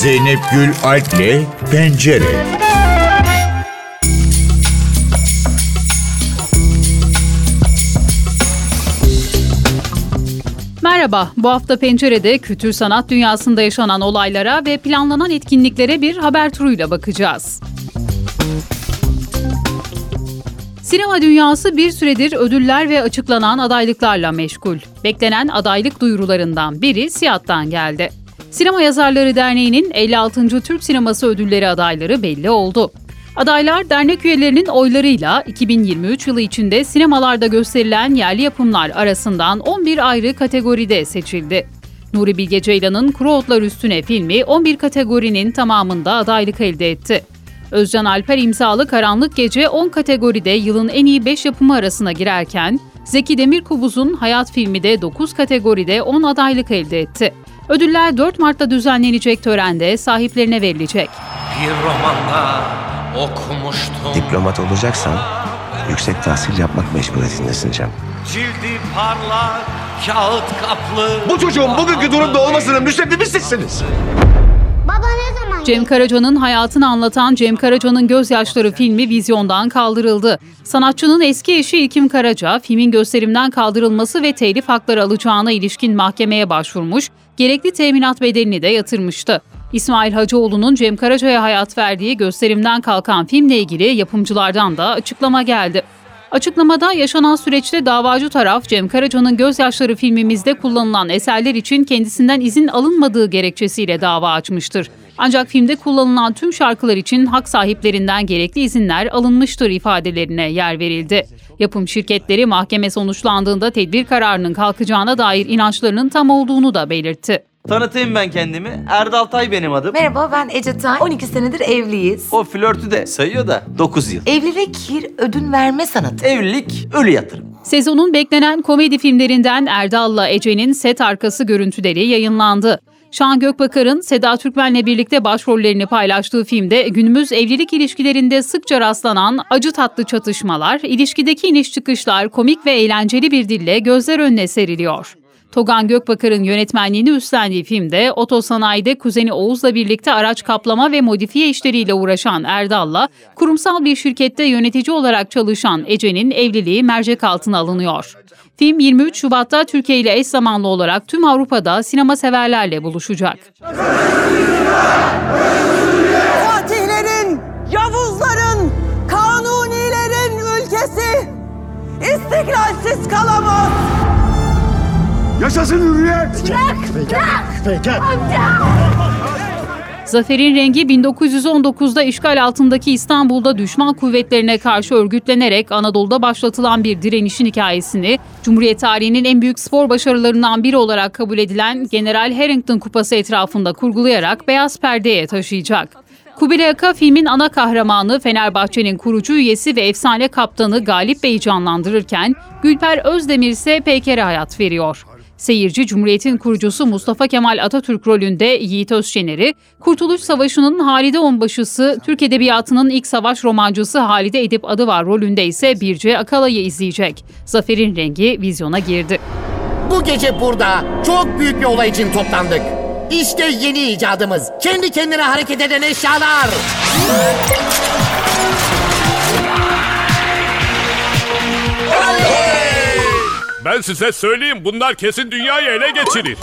Zeynep Gül Alp'le Pencere. Merhaba, bu hafta Pencere'de kültür sanat dünyasında yaşanan olaylara ve planlanan etkinliklere bir haber turuyla bakacağız. Sinema dünyası bir süredir ödüller ve açıklanan adaylıklarla meşgul. Beklenen adaylık duyurularından biri Siyat'tan geldi. Sinema Yazarları Derneği'nin 56. Türk Sineması Ödülleri adayları belli oldu. Adaylar dernek üyelerinin oylarıyla 2023 yılı içinde sinemalarda gösterilen yerli yapımlar arasından 11 ayrı kategoride seçildi. Nuri Bilge Ceylan'ın Kuru Otlar Üstüne filmi 11 kategorinin tamamında adaylık elde etti. Özcan Alper imzalı Karanlık Gece 10 kategoride yılın en iyi 5 yapımı arasına girerken, Zeki Demirkubuz'un Hayat filmi de 9 kategoride 10 adaylık elde etti. Ödüller 4 Mart'ta düzenlenecek törende sahiplerine verilecek. Bir romanda okumuştum. Diplomat olacaksan yüksek tahsil yapmak mecburiyetindesin Cem. Cildi parlak, kağıt kaplı. Bu çocuğun bugünkü durumda olmasının müsebbibi sizsiniz. Baba ne zaman Cem Karaca'nın hayatını anlatan Cem Karaca'nın Gözyaşları filmi vizyondan kaldırıldı. Sanatçının eski eşi İlkim Karaca, filmin gösterimden kaldırılması ve telif hakları alacağına ilişkin mahkemeye başvurmuş, gerekli teminat bedelini de yatırmıştı. İsmail Hacıoğlu'nun Cem Karaca'ya hayat verdiği gösterimden kalkan filmle ilgili yapımcılardan da açıklama geldi. Açıklamada yaşanan süreçte davacı taraf Cem Karaca'nın Gözyaşları filmimizde kullanılan eserler için kendisinden izin alınmadığı gerekçesiyle dava açmıştır. Ancak filmde kullanılan tüm şarkılar için hak sahiplerinden gerekli izinler alınmıştır ifadelerine yer verildi. Yapım şirketleri mahkeme sonuçlandığında tedbir kararının kalkacağına dair inançlarının tam olduğunu da belirtti. Tanıtayım ben kendimi. Erdal Tay benim adım. Merhaba ben Ece Tay. 12 senedir evliyiz. O flörtü de sayıyor da 9 yıl. Evlilik bir ödün verme sanatı. Evlilik ölü yatırım. Sezonun beklenen komedi filmlerinden Erdal'la Ece'nin set arkası görüntüleri yayınlandı. Şahan Gökbakar'ın Seda Türkmen'le birlikte başrollerini paylaştığı filmde günümüz evlilik ilişkilerinde sıkça rastlanan acı tatlı çatışmalar, ilişkideki iniş çıkışlar komik ve eğlenceli bir dille gözler önüne seriliyor. Togan Gökbakar'ın yönetmenliğini üstlendiği filmde otosanayide kuzeni Oğuz'la birlikte araç kaplama ve modifiye işleriyle uğraşan Erdal'la kurumsal bir şirkette yönetici olarak çalışan Ece'nin evliliği mercek altına alınıyor. Film 23 Şubat'ta Türkiye ile eş zamanlı olarak tüm Avrupa'da sinema severlerle buluşacak. Fatihlerin, Yavuzların, Kanunilerin ülkesi istiklalsiz kalamaz. Yaşasın hürriyet! Zafer'in rengi 1919'da işgal altındaki İstanbul'da düşman kuvvetlerine karşı örgütlenerek Anadolu'da başlatılan bir direnişin hikayesini Cumhuriyet tarihinin en büyük spor başarılarından biri olarak kabul edilen General Harrington Kupası etrafında kurgulayarak beyaz perdeye taşıyacak. Kubilay Aka filmin ana kahramanı Fenerbahçe'nin kurucu üyesi ve efsane kaptanı Galip Bey'i canlandırırken Gülper Özdemir ise Peyker'e hayat veriyor. Seyirci Cumhuriyet'in kurucusu Mustafa Kemal Atatürk rolünde Yiğit Özşener'i, Kurtuluş Savaşı'nın Halide Onbaşısı, Türk Edebiyatı'nın ilk savaş romancısı Halide Edip adı var rolünde ise Birce Akala'yı izleyecek. Zafer'in rengi vizyona girdi. Bu gece burada çok büyük bir olay için toplandık. İşte yeni icadımız. Kendi kendine hareket eden eşyalar. Ben size söyleyeyim bunlar kesin dünyayı ele geçirir.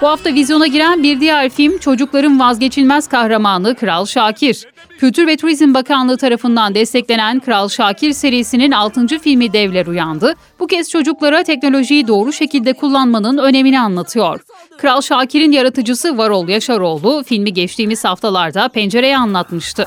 Bu hafta vizyona giren bir diğer film çocukların vazgeçilmez kahramanı Kral Şakir. Kültür ve Turizm Bakanlığı tarafından desteklenen Kral Şakir serisinin 6. filmi Devler Uyandı. Bu kez çocuklara teknolojiyi doğru şekilde kullanmanın önemini anlatıyor. Kral Şakir'in yaratıcısı Varol Yaşaroğlu filmi geçtiğimiz haftalarda pencereye anlatmıştı.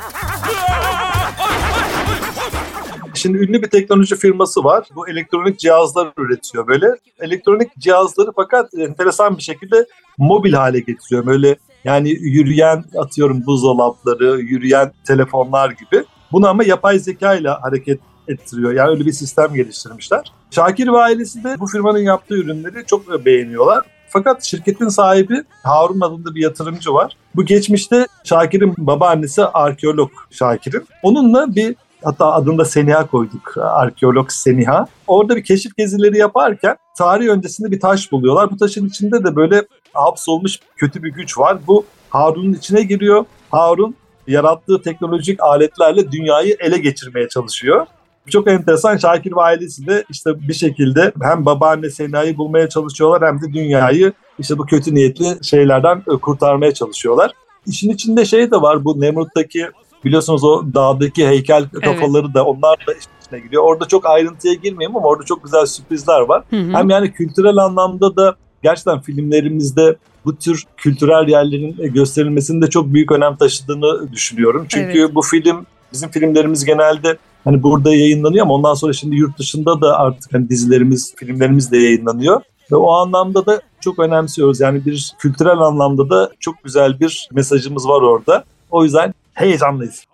Şimdi ünlü bir teknoloji firması var. Bu elektronik cihazlar üretiyor böyle. Elektronik cihazları fakat enteresan bir şekilde mobil hale getiriyor. Böyle yani yürüyen atıyorum buzdolapları, yürüyen telefonlar gibi. Bunu ama yapay zeka ile hareket ettiriyor. Yani öyle bir sistem geliştirmişler. Şakir ve ailesi de bu firmanın yaptığı ürünleri çok beğeniyorlar. Fakat şirketin sahibi Harun adında bir yatırımcı var. Bu geçmişte Şakir'in babaannesi arkeolog Şakir'in. Onunla bir Hatta adını da Seniha koyduk. Arkeolog Seniha. Orada bir keşif gezileri yaparken tarih öncesinde bir taş buluyorlar. Bu taşın içinde de böyle hapsolmuş kötü bir güç var. Bu Harun'un içine giriyor. Harun yarattığı teknolojik aletlerle dünyayı ele geçirmeye çalışıyor. Çok enteresan Şakir ve ailesi de işte bir şekilde hem babaanne Sena'yı bulmaya çalışıyorlar hem de dünyayı işte bu kötü niyetli şeylerden e, kurtarmaya çalışıyorlar. İşin içinde şey de var bu Nemrut'taki biliyorsunuz o dağdaki heykel kafaları da onlar da içine giriyor. Orada çok ayrıntıya girmeyeyim ama orada çok güzel sürprizler var. Hı hı. Hem yani kültürel anlamda da gerçekten filmlerimizde bu tür kültürel yerlerin e, gösterilmesinde çok büyük önem taşıdığını düşünüyorum. Çünkü Evet. bu film bizim filmlerimiz genelde hani burada yayınlanıyor ama ondan sonra şimdi yurt dışında da artık hani dizilerimiz, filmlerimiz de yayınlanıyor. Ve o anlamda da çok önemsiyoruz. Yani bir kültürel anlamda da çok güzel bir mesajımız var orada. O yüzden heyecanlıyız.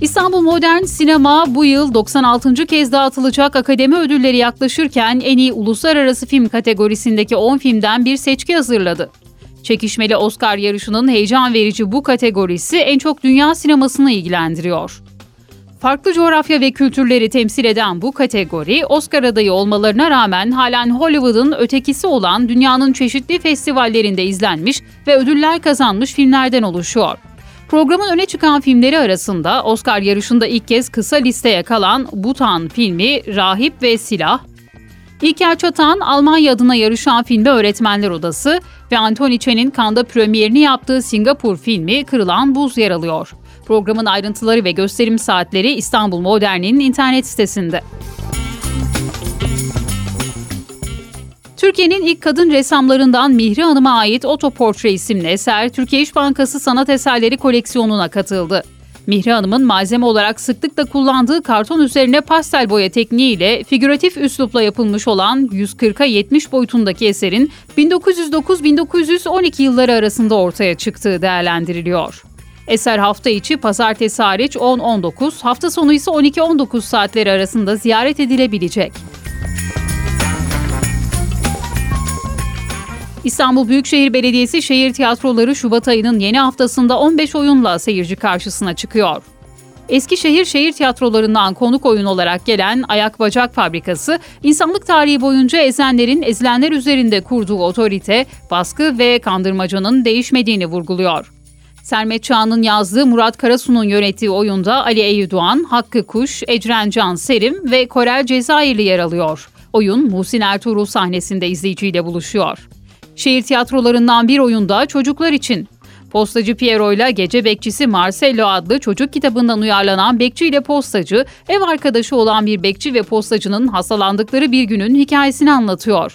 İstanbul Modern Sinema bu yıl 96. kez dağıtılacak akademi ödülleri yaklaşırken en iyi uluslararası film kategorisindeki 10 filmden bir seçki hazırladı. Çekişmeli Oscar yarışının heyecan verici bu kategorisi en çok dünya sinemasını ilgilendiriyor. Farklı coğrafya ve kültürleri temsil eden bu kategori, Oscar adayı olmalarına rağmen halen Hollywood'un ötekisi olan dünyanın çeşitli festivallerinde izlenmiş ve ödüller kazanmış filmlerden oluşuyor. Programın öne çıkan filmleri arasında Oscar yarışında ilk kez kısa listeye kalan Butan filmi Rahip ve Silah, İlker Çatan Almanya adına yarışan filmi Öğretmenler Odası ve Anthony Chen'in Cannes'da premierini yaptığı Singapur filmi Kırılan Buz yer alıyor. Programın ayrıntıları ve gösterim saatleri İstanbul Modern'in internet sitesinde. Türkiye'nin ilk kadın ressamlarından Mihri Hanım'a ait Otoportre isimli eser Türkiye İş Bankası Sanat Eserleri koleksiyonuna katıldı. Mihri Hanım'ın malzeme olarak sıklıkla kullandığı karton üzerine pastel boya tekniğiyle figüratif üslupla yapılmış olan 140'a 70 boyutundaki eserin 1909-1912 yılları arasında ortaya çıktığı değerlendiriliyor. Eser hafta içi pazartesi hariç 10-19, hafta sonu ise 12-19 saatleri arasında ziyaret edilebilecek. İstanbul Büyükşehir Belediyesi Şehir Tiyatroları Şubat ayının yeni haftasında 15 oyunla seyirci karşısına çıkıyor. Eskişehir Şehir Tiyatrolarından konuk oyun olarak gelen Ayak Bacak Fabrikası, insanlık tarihi boyunca ezenlerin ezilenler üzerinde kurduğu otorite, baskı ve kandırmacanın değişmediğini vurguluyor. Sermet Çağan'ın yazdığı Murat Karasu'nun yönettiği oyunda Ali Eyüdoğan, Hakkı Kuş, Ecren Can Serim ve Korel Cezayirli yer alıyor. Oyun Muhsin Ertuğrul sahnesinde izleyiciyle buluşuyor. Şehir tiyatrolarından bir oyunda çocuklar için. Postacı Piero ile Gece Bekçisi Marcello adlı çocuk kitabından uyarlanan Bekçi ile Postacı, ev arkadaşı olan bir bekçi ve postacının hastalandıkları bir günün hikayesini anlatıyor.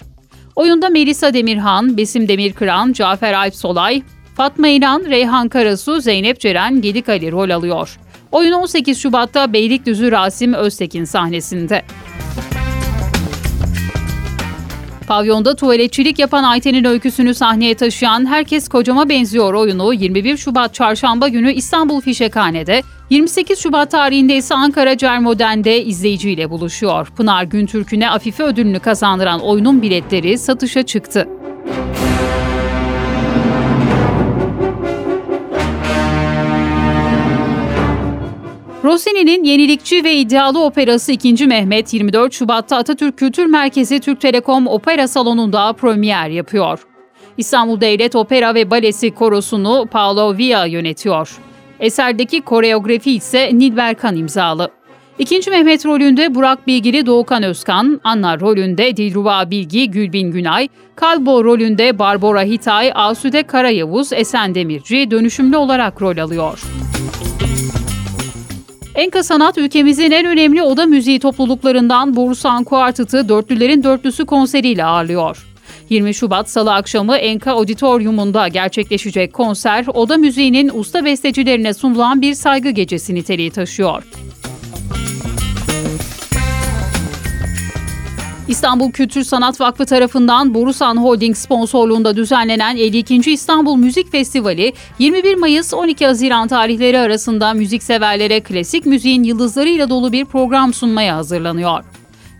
Oyunda Melisa Demirhan, Besim Demirkıran, Cafer Alp Solay, Fatma İnan, Reyhan Karasu, Zeynep Ceren, Gedik Ali rol alıyor. Oyun 18 Şubat'ta Beylikdüzü Rasim Öztekin sahnesinde. Pavyonda tuvaletçilik yapan Ayten'in öyküsünü sahneye taşıyan Herkes Kocama Benziyor oyunu 21 Şubat Çarşamba günü İstanbul Fişekhane'de, 28 Şubat tarihinde ise Ankara Cermoden'de izleyiciyle buluşuyor. Pınar Güntürk'üne Afife ödülünü kazandıran oyunun biletleri satışa çıktı. Rossini'nin yenilikçi ve iddialı operası 2. Mehmet 24 Şubat'ta Atatürk Kültür Merkezi Türk Telekom Opera Salonu'nda premier yapıyor. İstanbul Devlet Opera ve Balesi Korosu'nu Paolo Via yönetiyor. Eserdeki koreografi ise Nilber Kan imzalı. İkinci Mehmet rolünde Burak Bilgili Doğukan Özkan, Anna rolünde Dilruba Bilgi Gülbin Günay, Kalbo rolünde Barbara Hitay, Asude Karayavuz, Esen Demirci dönüşümlü olarak rol alıyor. Enka Sanat ülkemizin en önemli oda müziği topluluklarından Borusan Kuartıt'ı Dörtlülerin Dörtlüsü konseriyle ağırlıyor. 20 Şubat Salı akşamı Enka Auditorium'unda gerçekleşecek konser, oda müziğinin usta bestecilerine sunulan bir saygı gecesi niteliği taşıyor. İstanbul Kültür Sanat Vakfı tarafından Borusan Holding sponsorluğunda düzenlenen 52. İstanbul Müzik Festivali 21 Mayıs 12 Haziran tarihleri arasında müzikseverlere klasik müziğin yıldızlarıyla dolu bir program sunmaya hazırlanıyor.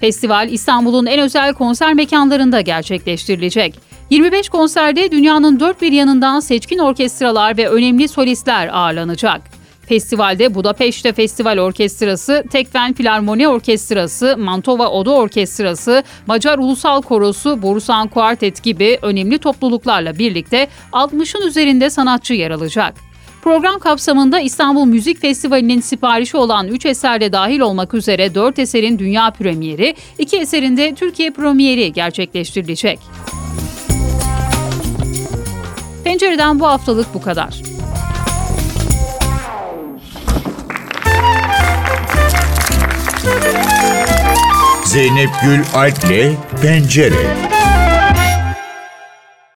Festival İstanbul'un en özel konser mekanlarında gerçekleştirilecek. 25 konserde dünyanın dört bir yanından seçkin orkestralar ve önemli solistler ağırlanacak. Festivalde Budapeşte Festival Orkestrası, Tekfen Filarmoni Orkestrası, Mantova Oda Orkestrası, Macar Ulusal Korosu, Borusan Kuartet gibi önemli topluluklarla birlikte 60'ın üzerinde sanatçı yer alacak. Program kapsamında İstanbul Müzik Festivali'nin siparişi olan 3 eserle dahil olmak üzere 4 eserin dünya premieri, 2 eserin de Türkiye premieri gerçekleştirilecek. Pencereden bu haftalık bu kadar. Zeynep Gül Alp'le Pencere.